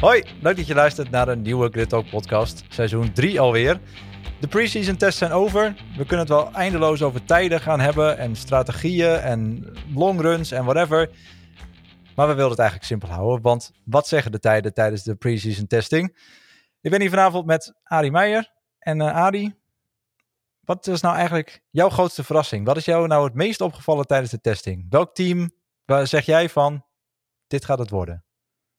Hoi, leuk dat je luistert naar een nieuwe Grid Talk podcast, seizoen 3 alweer. De preseason tests zijn over. We kunnen het wel eindeloos over tijden gaan hebben en strategieën en longruns en whatever. Maar we wilden het eigenlijk simpel houden, want wat zeggen de tijden tijdens de preseason testing? Ik ben hier vanavond met Arie Meijer. En uh, Arie, wat is nou eigenlijk jouw grootste verrassing? Wat is jou nou het meest opgevallen tijdens de testing? Welk team zeg jij van, dit gaat het worden?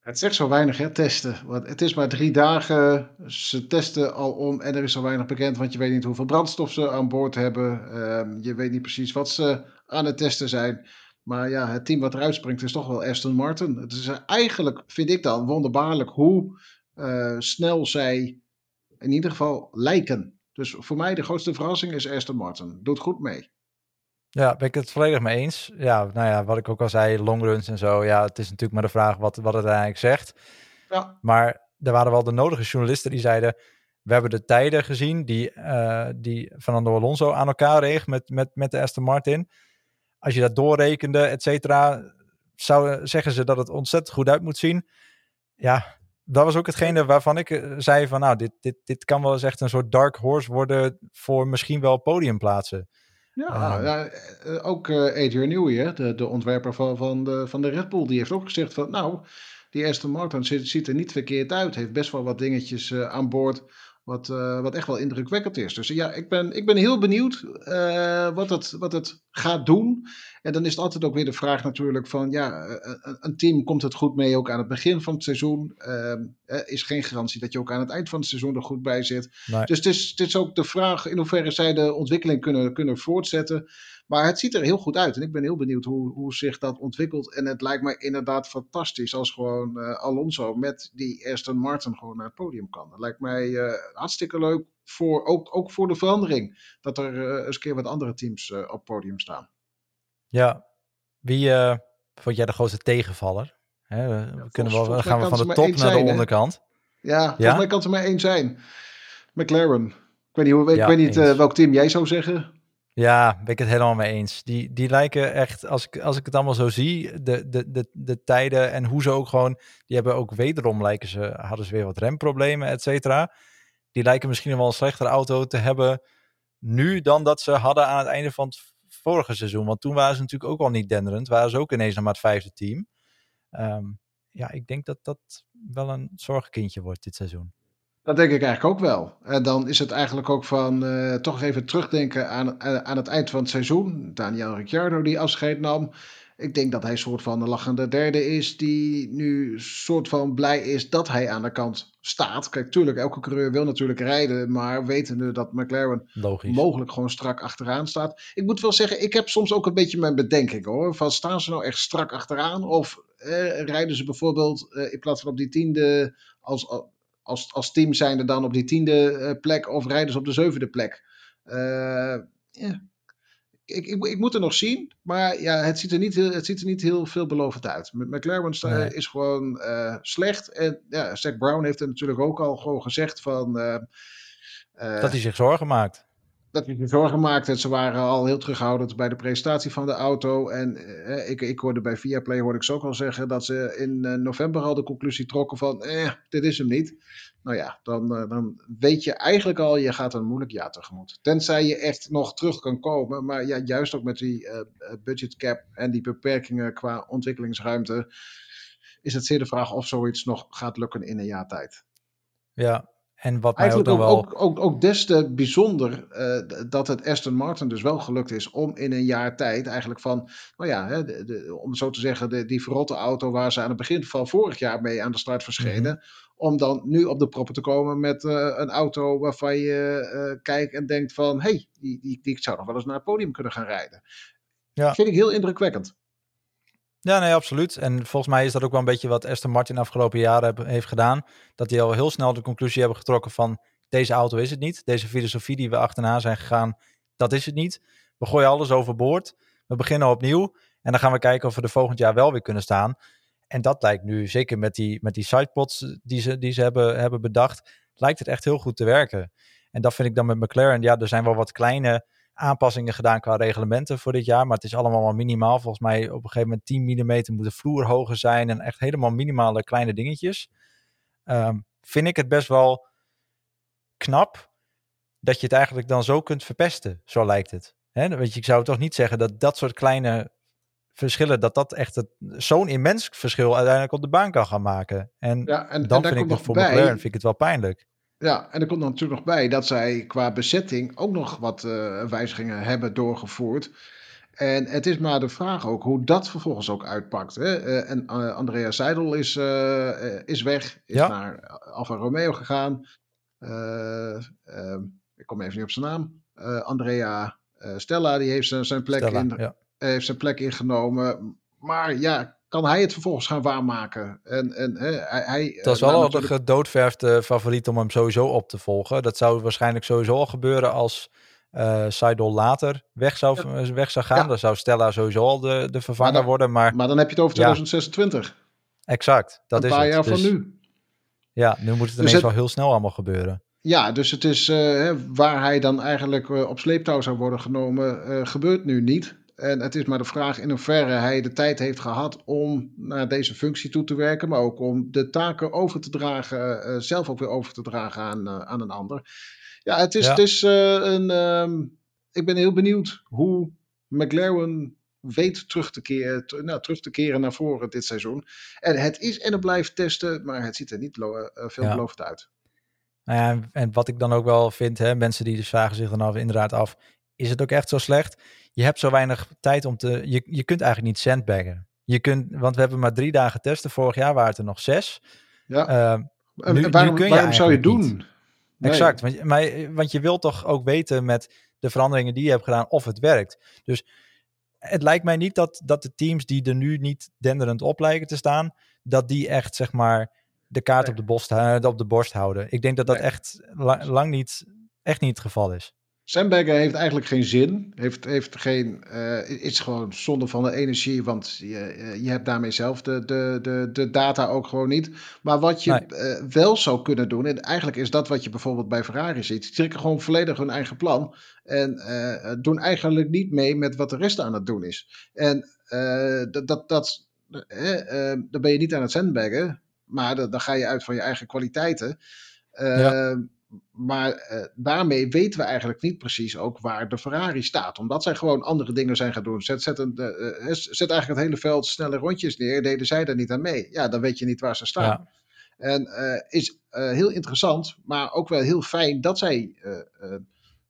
Het zegt zo weinig, hè, testen. Want het is maar drie dagen. Ze testen al om en er is zo weinig bekend, want je weet niet hoeveel brandstof ze aan boord hebben. Uh, je weet niet precies wat ze aan het testen zijn. Maar ja, het team wat eruit springt is toch wel Aston Martin. Het is eigenlijk, vind ik dan, wonderbaarlijk hoe uh, snel zij in ieder geval lijken. Dus voor mij de grootste verrassing is Aston Martin. Doet goed mee. Ja, ben ik het volledig mee eens. Ja, nou ja, wat ik ook al zei, longruns en zo. Ja, het is natuurlijk maar de vraag wat, wat het eigenlijk zegt. Ja. Maar er waren wel de nodige journalisten die zeiden... We hebben de tijden gezien die, uh, die Fernando Alonso aan elkaar reeg met, met, met de Aston Martin. Als je dat doorrekende, et cetera, zou, zeggen ze dat het ontzettend goed uit moet zien. Ja, dat was ook hetgene waarvan ik eh, zei van... Nou, dit, dit, dit kan wel eens echt een soort dark horse worden voor misschien wel podiumplaatsen. Ja, um, ja eh, ook uh, Adrian Newey, hè, de, de ontwerper van, van, de, van de Red Bull, die heeft ook gezegd van nou, die Aston Martin ziet, ziet er niet verkeerd uit. Heeft best wel wat dingetjes aan boord wat, uh, wat echt wel indrukwekkend is. Dus ja, ik ben, ik ben heel benieuwd uh, wat, het, wat het gaat doen. En dan is het altijd ook weer de vraag natuurlijk van, ja, een, een team komt het goed mee ook aan het begin van het seizoen. Uh, is geen garantie dat je ook aan het eind van het seizoen er goed bij zit. Nee. Dus het is, het is ook de vraag in hoeverre zij de ontwikkeling kunnen, kunnen voortzetten. Maar het ziet er heel goed uit. En ik ben heel benieuwd hoe, hoe zich dat ontwikkelt. En het lijkt me inderdaad fantastisch als gewoon uh, Alonso met die Aston Martin gewoon naar het podium kan. Dat lijkt mij uh, hartstikke leuk. Voor, ook, ook voor de verandering. Dat er uh, eens keer wat andere teams op het podium staan. Ja, wie vond jij de grootste tegenvaller? Hè, we ja, kunnen wel, dan gaan we van de top naar zijn, de onderkant. Ja, volgens ja? mij kan het er maar één zijn. McLaren. Ik weet niet, hoe, ik ja, weet niet welk team jij zou zeggen. Ja, ben ik het helemaal mee eens. Die, die lijken echt, als ik, als ik het allemaal zo zie, de, de, de, de tijden en hoe ze ook gewoon, die hebben ook wederom lijken ze, hadden ze weer wat remproblemen, et cetera. Die lijken misschien wel een slechtere auto te hebben nu dan dat ze hadden aan het einde van het vorige seizoen. Want toen waren ze natuurlijk ook al niet denderend, waren ze ook ineens nog maar het vijfde team. Um, ja, ik denk dat dat wel een zorgkindje wordt dit seizoen. Dat denk ik eigenlijk ook wel. En dan is het eigenlijk ook van uh, toch even terugdenken aan, uh, aan het eind van het seizoen. Daniel Ricciardo die afscheid nam. Ik denk dat hij een soort van de lachende derde is die nu soort van blij is dat hij aan de kant staat. Kijk, tuurlijk, elke coureur wil natuurlijk rijden, maar wetende dat McLaren Logisch. mogelijk gewoon strak achteraan staat. Ik moet wel zeggen, ik heb soms ook een beetje mijn bedenking hoor. Van staan ze nou echt strak achteraan of eh, rijden ze bijvoorbeeld in plaats van op die tiende als als, als team zijn er dan op die tiende eh, plek of rijden ze op de zevende plek. Yeah. ik, ik, ik, moet er nog zien, maar ja, het, ziet er niet, het ziet er niet heel veelbelovend uit. McLaren nee. is gewoon uh, slecht. En ja, Zack Brown heeft er natuurlijk ook al gewoon gezegd van... dat hij zich zorgen maakt dat hij zich zorgen maakte. Ze waren al heel terughoudend bij de presentatie van de auto. En eh, ik, ik hoorde bij Viaplay, hoorde ik ze ook al zeggen, dat ze in uh, november al de conclusie trokken van, eh, dit is hem niet. Nou ja, dan, uh, dan weet je eigenlijk al, je gaat een moeilijk jaar tegemoet. Tenzij je echt nog terug kan komen. Maar ja, juist ook met die budget cap en die beperkingen qua ontwikkelingsruimte, is het zeer de vraag of zoiets nog gaat lukken in een jaar tijd. Ja, en wat mij ook, ook, wel... ook, ook, ook des te bijzonder uh, dat het Aston Martin dus wel gelukt is om in een jaar tijd eigenlijk van, nou ja, hè, de, de, om zo te zeggen, de, die verrotte auto waar ze aan het begin van vorig jaar mee aan de start verschenen, mm -hmm. om dan nu op de proppen te komen met uh, een auto waarvan je uh, kijkt en denkt van, hé, hey, die, die, die zou nog wel eens naar het podium kunnen gaan rijden. Ja. Dat vind ik heel indrukwekkend. Ja, nee, absoluut. En volgens mij is dat ook wel een beetje wat Aston Martin de afgelopen jaren heeft gedaan. Dat die al heel snel de conclusie hebben getrokken van deze auto is het niet. Deze filosofie die we achterna zijn gegaan, dat is het niet. We gooien alles overboord. We beginnen opnieuw. En dan gaan we kijken of we er volgend jaar wel weer kunnen staan. En dat lijkt nu, zeker met die, met die sidepods die ze, die ze hebben, hebben bedacht, lijkt het echt heel goed te werken. En dat vind ik dan met McLaren. Ja, er zijn wel wat kleine aanpassingen gedaan qua reglementen voor dit jaar. Maar het is allemaal maar minimaal. Volgens mij op een gegeven moment 10 mm moet de vloer hoger zijn. En echt helemaal minimale kleine dingetjes. Ehm, vind ik het best wel knap dat je het eigenlijk dan zo kunt verpesten. Zo lijkt het. Hè? Weet je, ik zou toch niet zeggen dat dat soort kleine verschillen, dat dat echt zo'n immens verschil uiteindelijk op de baan kan gaan maken. En, ja, en dan vind ik nog voor bij, McLaren vind ik het wel pijnlijk. Ja, en er komt dan natuurlijk nog bij dat zij qua bezetting ook nog wat uh, wijzigingen hebben doorgevoerd. En het is maar de vraag ook hoe dat vervolgens ook uitpakt. Hè? Uh, en uh, Andrea Seidel is, is weg, is naar Alfa Romeo gegaan. ik kom even niet op zijn naam. Andrea Stella, die heeft zijn, zijn plek in, ja heeft zijn plek ingenomen. Maar ja, kan hij het vervolgens gaan waarmaken? En, en, hij, hij, dat is wel al natuurlijk... de gedoodverfde favoriet om hem sowieso op te volgen. Dat zou waarschijnlijk sowieso al gebeuren als uh, Seidel later weg zou, weg zou gaan. Dan zou Stella sowieso al de, de vervanger worden. Maar, maar dan heb je het over 2026. Exact, dat Een is paar jaar van dus nu. Ja, nu moet het dus ineens wel heel snel allemaal gebeuren. Ja, dus het is uh, waar hij dan eigenlijk uh, op sleeptouw zou worden genomen, gebeurt nu niet. En het is maar de vraag in hoeverre hij de tijd heeft gehad om naar deze functie toe te werken, maar ook om de taken over te dragen, uh, zelf ook weer over te dragen aan, uh, aan een ander. Ja, het is, Het is uh, een. Um, ik ben heel benieuwd hoe McLaren weet terug te, keren, nou, terug te keren naar voren dit seizoen. En het is en het blijft testen, maar het ziet er niet veelbelovend ja. uit. Nou ja, en wat ik dan ook wel vind, hè, mensen die dus vragen zich dan af, inderdaad af, is het ook echt zo slecht? Je hebt zo weinig tijd om te. Je, je kunt eigenlijk niet sandbaggen. Je kunt, want we hebben maar drie dagen testen. Vorig jaar waren het er nog zes. Ja. Uh, nu, waarom, kun je waarom zou je doen? Nee. Exact. Want, maar, want je wilt toch ook weten met de veranderingen die je hebt gedaan of het werkt. Dus het lijkt mij niet dat, dat de teams die er nu niet denderend op lijken te staan, dat die echt zeg maar de kaart op, de borst, op de borst houden. Ik denk dat dat echt lang niet, echt niet het geval is. Sandbagger heeft eigenlijk geen zin. Heeft, heeft geen, uh, is gewoon zonde van de energie, want je, eh, je hebt daarmee zelf de, de, de, de data ook gewoon niet. Maar wat je uh, wel zou kunnen doen, en eigenlijk is dat wat je bijvoorbeeld bij Ferrari ziet, die trekken gewoon volledig hun eigen plan en uh, doen eigenlijk niet mee met wat de rest aan het doen is. En dat, dat, dat dan ben je niet aan het sandbaggen, maar dan, dan ga je uit van je eigen kwaliteiten. Ja maar uh, daarmee weten we eigenlijk niet precies ook waar de Ferrari staat. Omdat zij gewoon andere dingen zijn gaan doen. Zet, zet, een, uh, zet eigenlijk het hele veld snelle rondjes neer. Deden zij daar niet aan mee? Ja, dan weet je niet waar ze staan. Ja. En uh, is heel interessant, maar ook wel heel fijn dat zij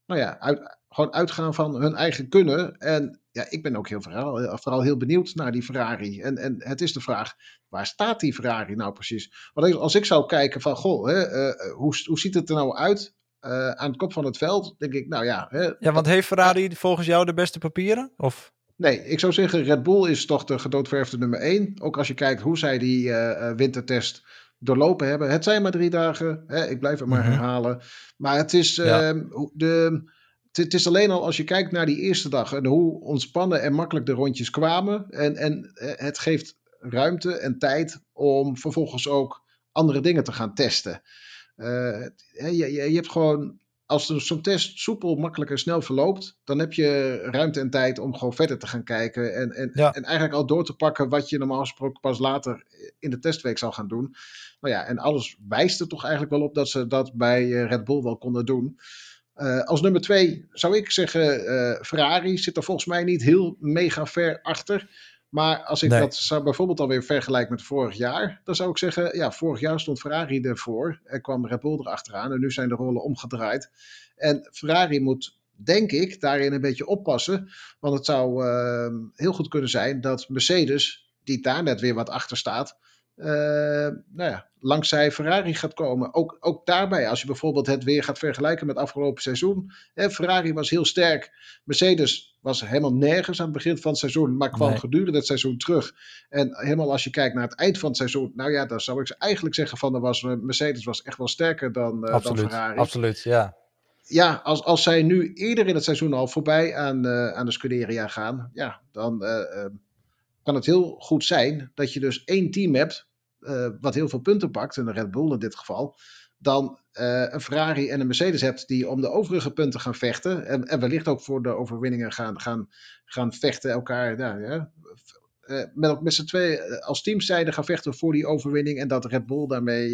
nou ja, uit, gewoon uitgaan van hun eigen kunnen. En ja, ik ben ook heel vooral, vooral heel benieuwd naar die Ferrari. En, en het is de vraag, waar staat die Ferrari nou precies? Want als ik zou kijken van, goh, hè, uh, hoe, hoe ziet het er nou uit uh, aan het kop van het veld? Denk ik, nou ja. Hè, ja, want heeft Ferrari volgens jou de beste papieren? Of? Nee, ik zou zeggen, Red Bull is toch de gedoodverfde nummer één. Ook als je kijkt hoe zij die uh, wintertest doorlopen hebben. Het zijn maar drie dagen, hè, ik blijf het maar mm-hmm. herhalen. Maar het is ja. uh, de het is alleen al als je kijkt naar die eerste dag en hoe ontspannen en makkelijk de rondjes kwamen. En, en eh, het geeft ruimte en tijd om vervolgens ook andere dingen te gaan testen. Uh, je, je, je, hebt gewoon, als zo'n test soepel, makkelijk en snel verloopt, dan heb je ruimte en tijd om gewoon verder te gaan kijken. En, en, ja. en eigenlijk al door te pakken wat je normaal gesproken pas later in de testweek zal gaan doen. Nou ja, en alles wijst er toch eigenlijk wel op dat ze dat bij Red Bull wel konden doen. Uh, als nummer twee zou ik zeggen, uh, Ferrari zit er volgens mij niet heel mega ver achter. Maar als ik nee. dat zou bijvoorbeeld alweer vergelijk met vorig jaar, dan zou ik zeggen, ja, vorig jaar stond Ferrari ervoor en kwam Red Bull erachteraan en nu zijn de rollen omgedraaid. En Ferrari moet, denk ik, daarin een beetje oppassen, want het zou uh, heel goed kunnen zijn dat Mercedes, die daar net weer wat achter staat, nou ja, langzij Ferrari gaat komen. Ook, ook daarbij, als je bijvoorbeeld het weer gaat vergelijken met afgelopen seizoen. Hè, Ferrari was heel sterk. Mercedes was helemaal nergens aan het begin van het seizoen, maar kwam nee. gedurende het seizoen terug. En helemaal als je kijkt naar het eind van het seizoen, nou ja, dan zou ik eigenlijk zeggen van er was, Mercedes was echt wel sterker dan, uh, absoluut, dan Ferrari. Absoluut, ja. Ja, als, als zij nu eerder in het seizoen al voorbij aan, uh, aan de Scuderia gaan, ja, dan uh, kan het heel goed zijn dat je dus één team hebt uh, wat heel veel punten pakt, en de Red Bull in dit geval. dan een Ferrari en een Mercedes hebt die om de overige punten gaan vechten. En, en wellicht ook voor de overwinningen gaan, gaan, gaan vechten elkaar. Nou, ja, met, met z'n twee als teamzijde gaan vechten voor die overwinning. En dat Red Bull daarmee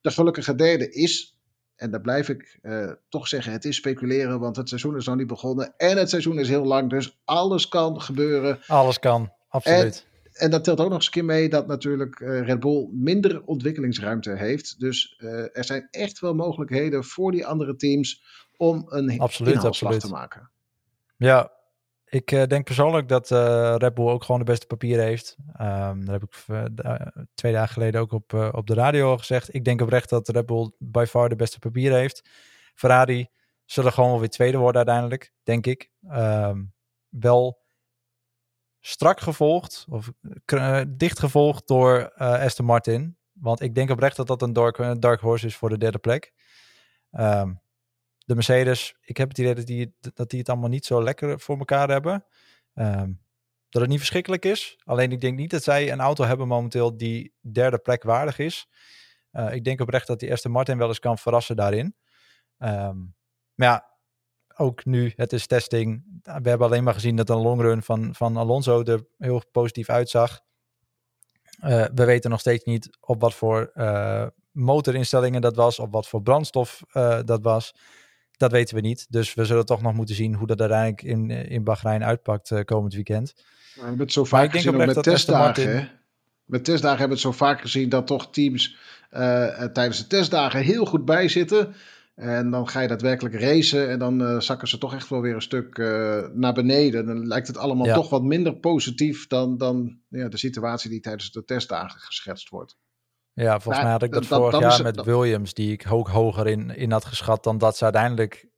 de gelukkige derde is. En daar blijf ik uh, toch zeggen, het is speculeren, want het seizoen is nog niet begonnen. En het seizoen is heel lang, dus alles kan gebeuren. Alles kan, absoluut. En, dat telt ook nog eens een keer mee dat natuurlijk uh, Red Bull minder ontwikkelingsruimte heeft. Dus uh, er zijn echt wel mogelijkheden voor die andere teams om een absoluut, absoluut. te maken. Ja, ik uh, denk persoonlijk dat Red Bull ook gewoon de beste papieren heeft. Um, dat heb ik twee dagen geleden ook op, op de radio al gezegd. Ik denk oprecht dat Red Bull by far de beste papieren heeft. Ferrari zullen gewoon wel weer tweede worden uiteindelijk, denk ik. Um, wel strak gevolgd, of dicht gevolgd door Aston Martin. Want ik denk oprecht dat dat een dark, horse is voor de derde plek. Um, de Mercedes, ik heb het idee dat die, dat die het allemaal niet zo lekker voor elkaar hebben. Um, dat het niet verschrikkelijk is. Alleen ik denk niet dat zij een auto hebben momenteel die derde plek waardig is. Uh, ik denk oprecht dat die Aston Martin wel eens kan verrassen daarin. Um, maar ja, ook nu, het is testing. We hebben alleen maar gezien dat een longrun van, van Alonso er heel positief uitzag. Uh, we weten nog steeds niet op wat voor uh, motorinstellingen dat was, op wat voor brandstof dat was. Dat weten we niet. Dus we zullen toch nog moeten zien hoe dat uiteindelijk in, eh, in Bahrein uitpakt komend weekend. We hebben het zo vaak gezien met testdagen. Met testdagen hebben we het zo vaak gezien dat toch teams tijdens de testdagen heel goed bijzitten. En dan ga je daadwerkelijk racen en dan uh, zakken ze toch echt wel weer een stuk uh, naar beneden. Dan lijkt het allemaal ja. toch wat minder positief dan, dan ja, de situatie die tijdens de testdagen geschetst wordt. Ja, volgens nou, mij had ik dat, dat vorig jaar met Williams, die ik ook hoger in, in had geschat dan dat ze uiteindelijk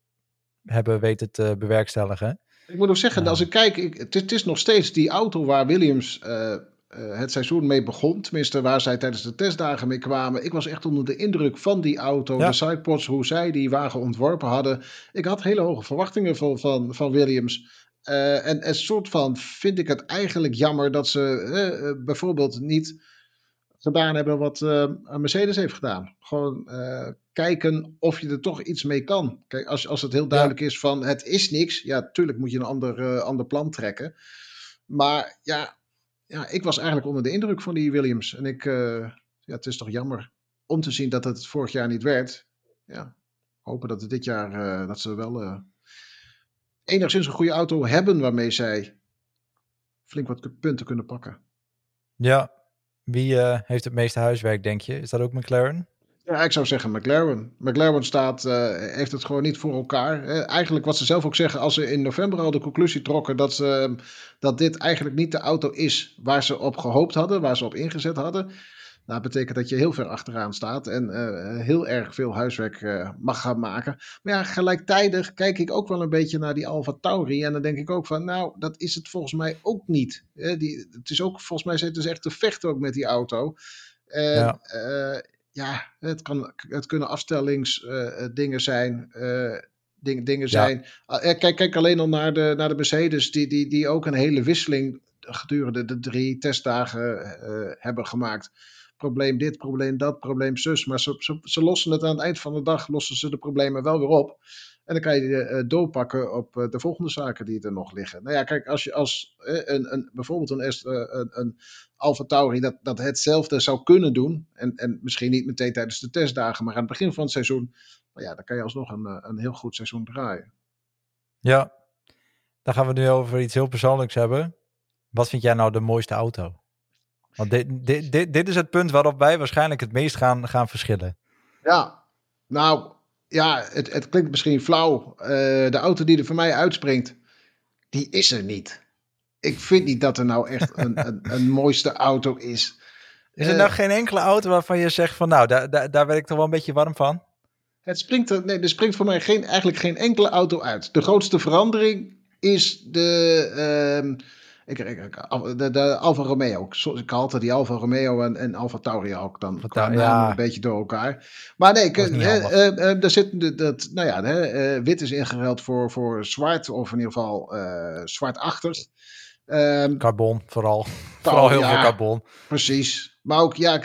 hebben weten te bewerkstelligen. Ik moet ook zeggen, als ik kijk, ik, het, het, is nog steeds die auto waar Williams uh, het seizoen mee begon. Tenminste, waar zij tijdens de testdagen mee kwamen. Ik was echt onder de indruk van die auto, ja. de sidepods, hoe zij die wagen ontworpen hadden. Ik had hele hoge verwachtingen van, van, van Williams. Uh, en een soort van vind ik het eigenlijk jammer dat ze bijvoorbeeld niet gedaan hebben wat uh, Mercedes heeft gedaan. Gewoon kijken of je er toch iets mee kan. Kijk, als, als het heel duidelijk is van het is niks, ja, tuurlijk moet je een ander, ander plan trekken. Maar ja, ja, ik was eigenlijk onder de indruk van die Williams. En ik, ja, het is toch jammer om te zien dat het vorig jaar niet werd. Ja, hopen dat dit jaar, dat ze wel enigszins een goede auto hebben waarmee zij flink wat punten kunnen pakken. Ja, wie heeft het meeste huiswerk, denk je? Is dat ook McLaren? Ja, ik zou zeggen McLaren. McLaren staat, uh, heeft het gewoon niet voor elkaar. Uh, eigenlijk wat ze zelf ook zeggen, als ze in november al de conclusie trokken dat, ze, dat dit eigenlijk niet de auto is waar ze op gehoopt hadden, waar ze op ingezet hadden. Nou, dat betekent dat je heel ver achteraan staat en uh, heel erg veel huiswerk uh, mag gaan maken. Maar ja, gelijktijdig kijk ik ook wel een beetje naar die Alfa Tauri. En dan denk ik ook van, nou, dat is het volgens mij ook niet. die, het is ook, volgens mij zitten ze echt te vechten ook met die auto. En, ja. Ja, het, kan, het kunnen afstellingsdingen zijn. Ding, dingen zijn. Ja. Kijk, kijk alleen al naar de, naar de Mercedes, die, die, die ook een hele wisseling gedurende de drie testdagen hebben gemaakt probleem dit, probleem dat, probleem zus. Maar ze, ze, ze, lossen het aan het eind van de dag, lossen ze de problemen wel weer op. En dan kan je uh, doorpakken op uh, de volgende zaken die er nog liggen. Nou ja, kijk, als je als een, een, bijvoorbeeld een, een, een Alfa Tauri dat, dat hetzelfde zou kunnen doen. En, en misschien niet meteen tijdens de testdagen, maar aan het begin van het seizoen. Nou ja, dan kan je alsnog een, een heel goed seizoen draaien. Ja, dan gaan we nu over iets heel persoonlijks hebben. Wat vind jij nou de mooiste auto? Want dit, dit, dit, dit is het punt waarop wij waarschijnlijk het meest gaan, gaan verschillen. Ja, nou, ja, het, het klinkt misschien flauw. Uh, de auto die er voor mij uitspringt, die is er niet. Ik vind niet dat er nou echt een, een, een mooiste auto is. Is er uh, nou geen enkele auto waarvan je zegt van nou, daar, daar, daar werd ik toch wel een beetje warm van? Het springt er, nee, er springt voor mij geen, eigenlijk geen enkele auto uit. De grootste verandering is de... Uh, ik, ik, de, de Alfa Romeo. Ik halte die Alfa Romeo en, en Alfa Tauri ook dan ja. een beetje door elkaar. Maar nee, uh, er zit dat, nou ja, wit is ingeruild voor, voor zwart, of in ieder geval zwart achter. Ehm, carbon vooral. vooral heel veel carbon. Precies. Maar ook, ja, ik,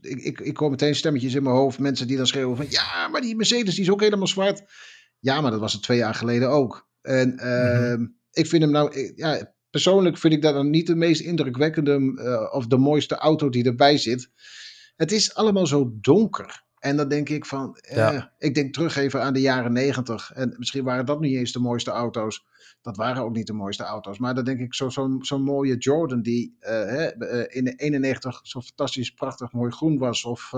ik, ik, ik hoor meteen stemmetjes in mijn hoofd. Mensen die dan schreeuwen van, ja, maar die Mercedes die is ook helemaal zwart. Ja, maar dat was het twee jaar geleden ook. En uh, ik vind hem nou, ja, persoonlijk vind ik dat dan niet de meest indrukwekkende uh, of de mooiste auto die erbij zit. Het is allemaal zo donker. En dan denk ik van, eh, ik denk terug even aan de jaren negentig. En misschien waren dat niet eens de mooiste auto's. Dat waren ook niet de mooiste auto's. Maar dan denk ik, zo'n zo, zo mooie Jordan die uh, hè, in de 91 zo fantastisch prachtig mooi groen was. Of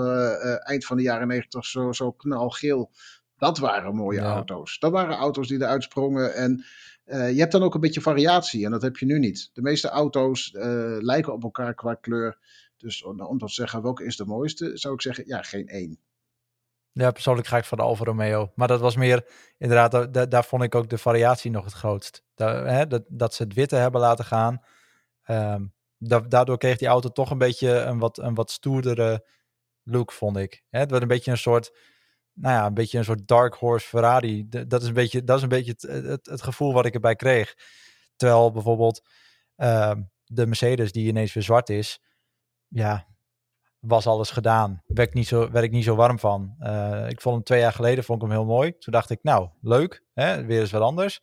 eind van de jaren 90 zo, zo knalgeel. Dat waren mooie auto's. Dat waren auto's die eruit sprongen. En uh, je hebt dan ook een beetje variatie. En dat heb je nu niet. De meeste auto's uh, lijken op elkaar qua kleur. Dus om, om te zeggen welke is de mooiste, zou ik zeggen, ja, geen één. Ja, persoonlijk ga ik voor de Alfa Romeo. Maar dat was meer, inderdaad, daar, vond ik ook de variatie nog het grootst. hè, dat, ze het witte hebben laten gaan. Um, daardoor kreeg die auto toch een beetje een wat, een wat stoerdere look, vond ik. Hè, het werd een beetje een soort nou ja, een beetje een soort dark horse Ferrari. Dat is een beetje, dat is een beetje het, het, het gevoel wat ik erbij kreeg. Terwijl bijvoorbeeld uh, de Mercedes die ineens weer zwart is, ja, was alles gedaan. Werd ik niet zo, werd ik niet zo warm van. Uh, ik vond hem twee jaar geleden vond ik hem heel mooi. Toen dacht ik, nou, leuk, hè, weer eens wat anders.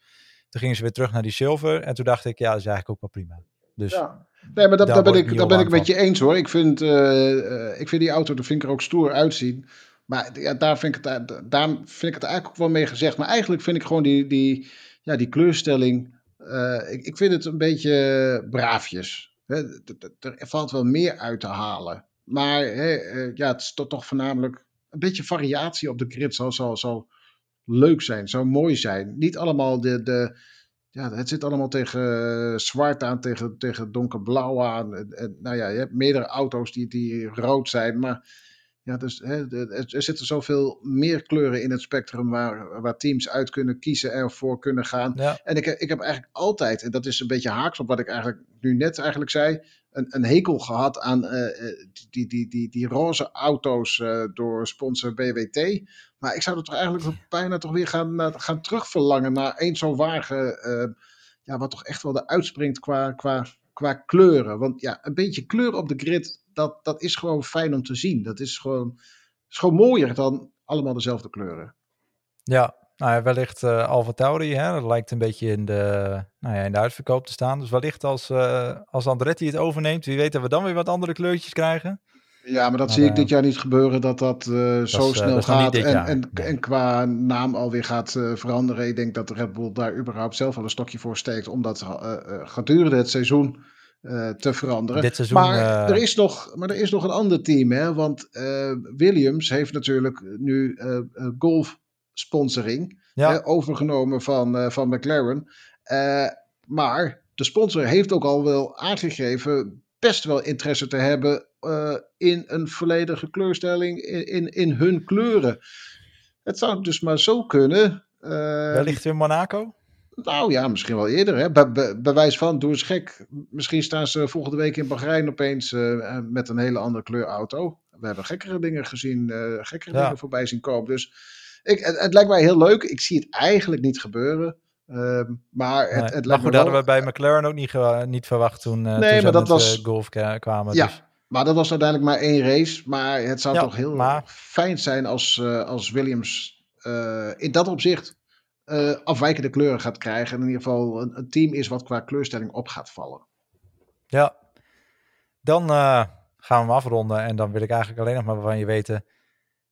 Toen gingen ze weer terug naar die zilver. En toen dacht ik, ja, dat is eigenlijk ook wel prima. Dus ja. Nee, maar dat, daar, ben ik, daar ben ik met je eens hoor. Ik vind, uh, ik vind die auto, de vind ik er ook stoer uitzien. Maar ja, daar, vind ik het, daar vind ik het eigenlijk ook wel mee gezegd. Maar eigenlijk vind ik gewoon die, die, ja, die kleurstelling. Uh, ik, ik vind het een beetje braafjes. Er valt wel meer uit te halen. Maar uh, ja, het is toch, toch voornamelijk een beetje variatie op de grid zal, zal leuk zijn, zou mooi zijn. Niet allemaal de, de, ja, het zit allemaal tegen zwart aan, tegen, tegen donkerblauw aan. En, nou ja, je hebt meerdere auto's die, die rood zijn, maar ja, dus hè, er zitten zoveel meer kleuren in het spectrum waar, waar teams uit kunnen kiezen en voor kunnen gaan. En ik, ik heb eigenlijk altijd, en dat is een beetje haaks op wat ik eigenlijk nu net eigenlijk zei, een, een hekel gehad aan uh, die, die, die, die roze auto's uh, door sponsor BWT. Maar ik zou er toch eigenlijk bijna toch weer gaan, gaan terugverlangen naar één zo'n wagen, ja, wat toch echt wel eruit uitspringt qua, qua, qua kleuren. Want ja, een beetje kleur op de grid dat, dat is gewoon fijn om te zien. Dat is gewoon, is gewoon mooier dan allemaal dezelfde kleuren. Ja, nou ja, wellicht uh, Alfa Tauri, hè, dat lijkt een beetje in de, nou ja, in de uitverkoop te staan. Dus wellicht als, uh, als Andretti het overneemt, wie weet dat we dan weer wat andere kleurtjes krijgen. Ja, maar dat zie ik uh, dit jaar niet gebeuren, dat dat, dat zo is, snel gaat en, en, en, qua naam alweer gaat veranderen. Ik denk dat de Red Bull daar überhaupt zelf al een stokje voor steekt, omdat gedurende het seizoen uh, te veranderen. Dit seizoen, maar, uh... er is nog, maar er is nog een ander team, hè? want uh, Williams heeft natuurlijk nu golf sponsoring ja. overgenomen van, van McLaren. maar de sponsor heeft ook al wel aangegeven best wel interesse te hebben in een volledige kleurstelling in, in, in hun kleuren. Het zou dus maar zo kunnen. Wellicht in Monaco? Nou ja, misschien wel eerder. Hè? Bij, bij, wijze van, doe eens gek. Misschien staan ze volgende week in Bahrein opeens uh, met een hele andere kleur auto. We hebben gekkere dingen gezien, uh, gekkere ja. dingen voorbij zien komen. Dus ik, het, het, lijkt mij heel leuk. Ik zie het eigenlijk niet gebeuren. Uh, maar het, nee, het lijkt maar me hadden we bij McLaren ook niet, niet verwacht toen, nee, toen maar dat was, golf kwamen. Ja, dus. maar dat was uiteindelijk maar één race. Maar het zou ja, toch heel maar... fijn zijn als, als Williams in dat opzicht uh, afwijkende kleuren gaat krijgen. En in ieder geval een, een, team is wat qua kleurstelling op gaat vallen. Ja, dan uh, gaan we hem afronden. En dan wil ik eigenlijk alleen nog maar van je weten.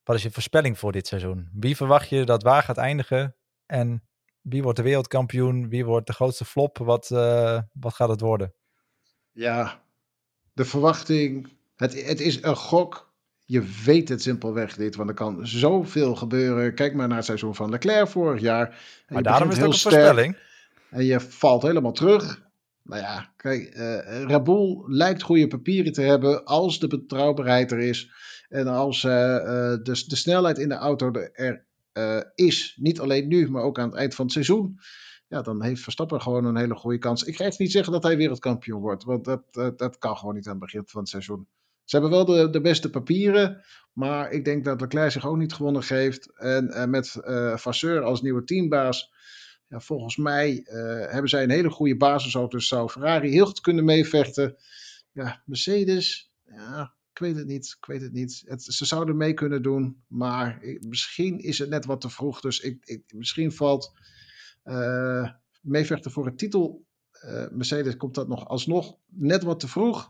Wat is je voorspelling voor dit seizoen? Wie verwacht je dat waar gaat eindigen? En wie wordt de wereldkampioen? Wie wordt de grootste flop? Wat, uh, wat gaat het worden? Ja, de verwachting. Het, het is een gok je weet het simpelweg niet, want er kan zoveel gebeuren. Kijk maar naar het seizoen van Leclerc vorig jaar. maar daarom is het ook een voorspelling. En je valt helemaal terug. Nou ja, kijk, uh, Red Bull lijkt goede papieren te hebben als de betrouwbaarheid er is. En als uh, de, de snelheid in de auto er is, niet alleen nu, maar ook aan het eind van het seizoen. Ja, dan heeft Verstappen gewoon een hele goede kans. Ik ga echt niet zeggen dat hij wereldkampioen wordt, want dat, dat, dat kan gewoon niet aan het begin van het seizoen. Ze hebben wel de, de beste papieren. Maar ik denk dat Leclerc zich ook niet gewonnen geeft. En, en met uh, Vasseur als nieuwe teambaas. Ja, volgens mij hebben zij een hele goede basisauto. Dus zou Ferrari heel goed kunnen meevechten. Ja, Mercedes, ja, ik weet het niet. Ik weet het niet. Het, ze zouden mee kunnen doen. Maar misschien is het net wat te vroeg. Dus ik, ik misschien valt meevechten voor een titel. Mercedes komt dat nog alsnog net wat te vroeg.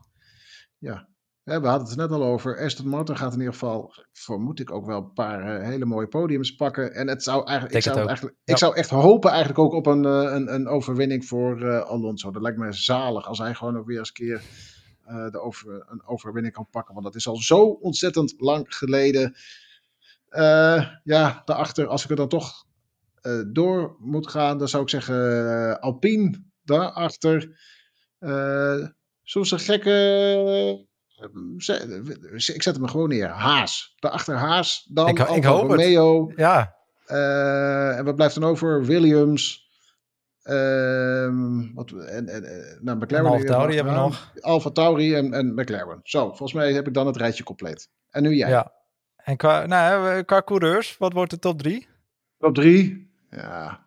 Ja, we hadden het net al over. Aston Martin gaat in ieder geval, vermoed ik ook wel, een paar eh, hele mooie podiums pakken. En het zou eigenlijk, ik, zou, eigenlijk, ik zou echt hopen eigenlijk ook op een, uh, een, een overwinning voor uh, Alonso. Dat lijkt me zalig als hij gewoon ook weer eens een keer de over, een overwinning kan pakken. Want dat is al zo ontzettend lang geleden. ja, daarachter, als ik er dan toch door moet gaan, dan zou ik zeggen Alpine daarachter. soms een gekke ik zet hem gewoon neer. Haas. Daarachter Haas. Dan ik, ik hoop Romeo. Het. Ja. Uh, en wat blijft dan over? Williams. Um, wat, en, en, eh, nou, McLaren. Alfa Tauri hebben we nog. Alfa Tauri en, en McLaren. Zo, volgens mij heb ik dan het rijtje compleet. En nu jij. Ja. En qua, nou, qua coureurs, wat wordt de top 3? Top 3? Ja.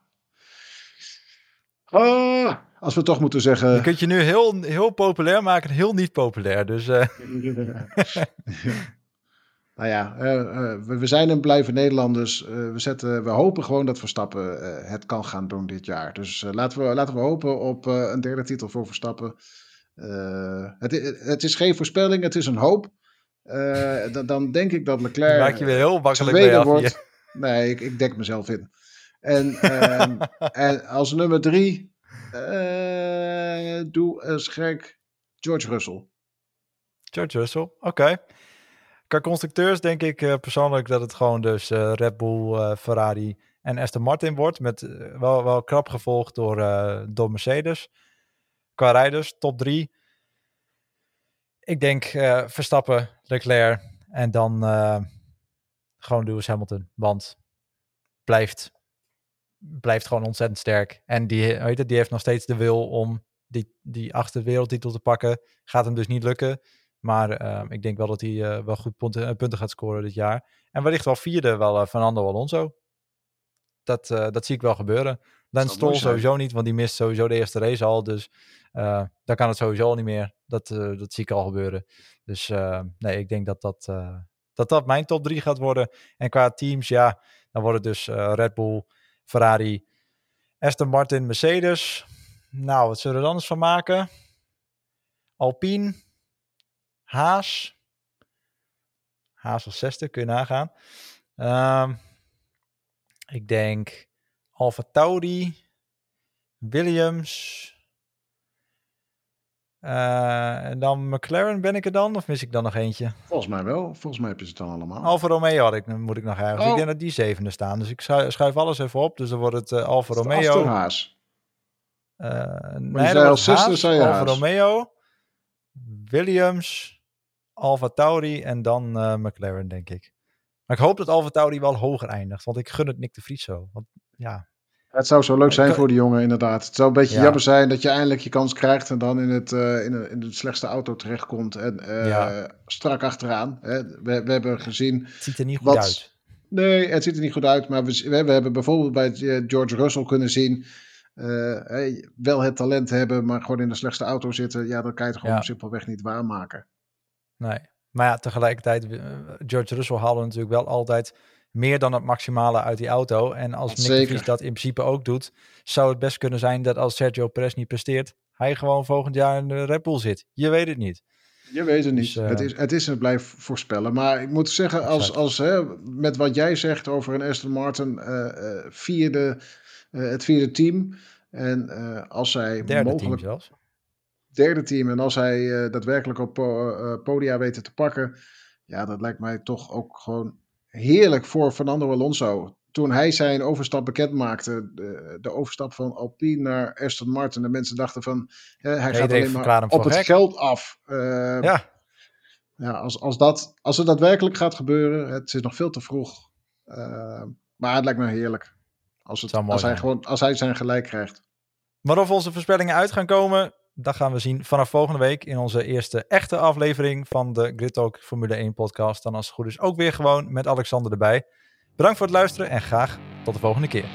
Oh, als we toch moeten zeggen. Je kunt je nu heel, heel populair maken, heel niet populair. Dus. Uh... nou ja, uh, we, we, zijn en blijven Nederlanders. we, zetten, we hopen gewoon dat Verstappen het kan gaan doen dit jaar. Dus laten, we, laten we hopen op een derde titel voor Verstappen. het, het is geen voorspelling, het is een hoop. Dan, dan, denk ik dat Leclerc. maak je weer heel makkelijk mee af. Wordt. Nee, ik, ik dek mezelf in. En, ehm, en als nummer drie uh, doe eens gek George Russell. George Russell, oké. Okay. Qua constructeurs denk ik uh, persoonlijk dat het gewoon dus uh, Red Bull, Ferrari en Aston Martin wordt. Met wel, wel krap gevolgd door, door Mercedes. Qua rijders, top drie. Ik denk Verstappen, Leclerc en dan gewoon Lewis Hamilton. Want blijft blijft gewoon ontzettend sterk. En die, weet het, die heeft nog steeds de wil om die, die achtste wereldtitel te pakken. Gaat hem dus niet lukken. Maar ehm, ik denk wel dat hij uh, wel goed punten, eh, punten, gaat scoren dit jaar. En wellicht wel vierde wel uh, Fernando Alonso. Dat, dat zie ik wel gebeuren. Dan Stroll sowieso niet, want die mist sowieso de eerste race al. Dus dan kan het sowieso al niet meer. Dat, dat zie ik al gebeuren. Dus nee, ik denk dat dat, dat dat mijn top 3 gaat worden. En qua teams, ja, dan wordt het dus Red Bull, Ferrari, Aston Martin, Mercedes. Nou, wat zullen we er dan eens van maken? Alpine, Haas. Haas als zesde, kun je nagaan. Um, ik denk Alfa Tauri, Williams, uh, en dan McLaren ben ik er dan, of mis ik dan nog eentje? Volgens mij wel. Volgens mij heb je ze dan allemaal. Alfa Romeo had ik, moet ik nog ergens. Oh. Ik denk dat die zevende staan. Dus ik schuif, alles even op. Dus dan wordt het uh, Alfa Romeo. Haas. Uh, nee, als Haas, Alfa Romeo, Williams, Alfa Tauri en dan McLaren, denk ik. Maar ik hoop dat Alfa Tauri wel hoger eindigt. Want ik gun het Nick de Vries zo. Want ja, het zou zo leuk zijn voor die jongen, inderdaad. Het zou een beetje jammer zijn dat je eindelijk je kans krijgt en dan in, het, uh, in, de, in de slechtste auto terechtkomt. En uh, strak achteraan. Hè. We, we hebben gezien. Het ziet er niet goed uit. Nee, het ziet er niet goed uit. Maar we, we, hebben bijvoorbeeld bij eh, George Russell kunnen zien. Hey, wel het talent hebben, maar gewoon in de slechtste auto zitten. Ja, dan kan je het gewoon simpelweg niet waarmaken. Nee. Maar ja, tegelijkertijd, George Russell haalde natuurlijk wel altijd meer dan het maximale uit die auto. En als Nick Vries dat in principe ook doet, zou het best kunnen zijn dat als Sergio Perez niet presteert, hij gewoon volgend jaar in de Red Bull zit. Je weet het niet. Je weet het niet. Dus, het, is, het is en blijft voorspellen. Maar ik moet zeggen, als, als, hè, met wat jij zegt over een Aston Martin uh, vierde, uh, het vierde team. En als zij derde mogelijk... Team zelfs. Derde team. En als hij daadwerkelijk op podia weten te pakken. Ja, dat lijkt mij toch ook gewoon heerlijk voor Fernando Alonso. Toen hij zijn overstap bekend maakte, de, de overstap van Alpine naar Aston Martin. De mensen dachten van, hij gaat alleen maar op het geld af. Uh, ja. Ja, als, als, dat, als het daadwerkelijk gaat gebeuren, het is nog veel te vroeg. Uh, maar het lijkt me heerlijk. Als, het, als, hij gewoon, als hij zijn gelijk krijgt. Maar of onze voorspellingen uit gaan komen, dat gaan we zien vanaf volgende week in onze eerste echte aflevering van de Grid Talk Formule 1 podcast. Dan als het goed is ook weer gewoon met Alexander erbij. Bedankt voor het luisteren en graag tot de volgende keer.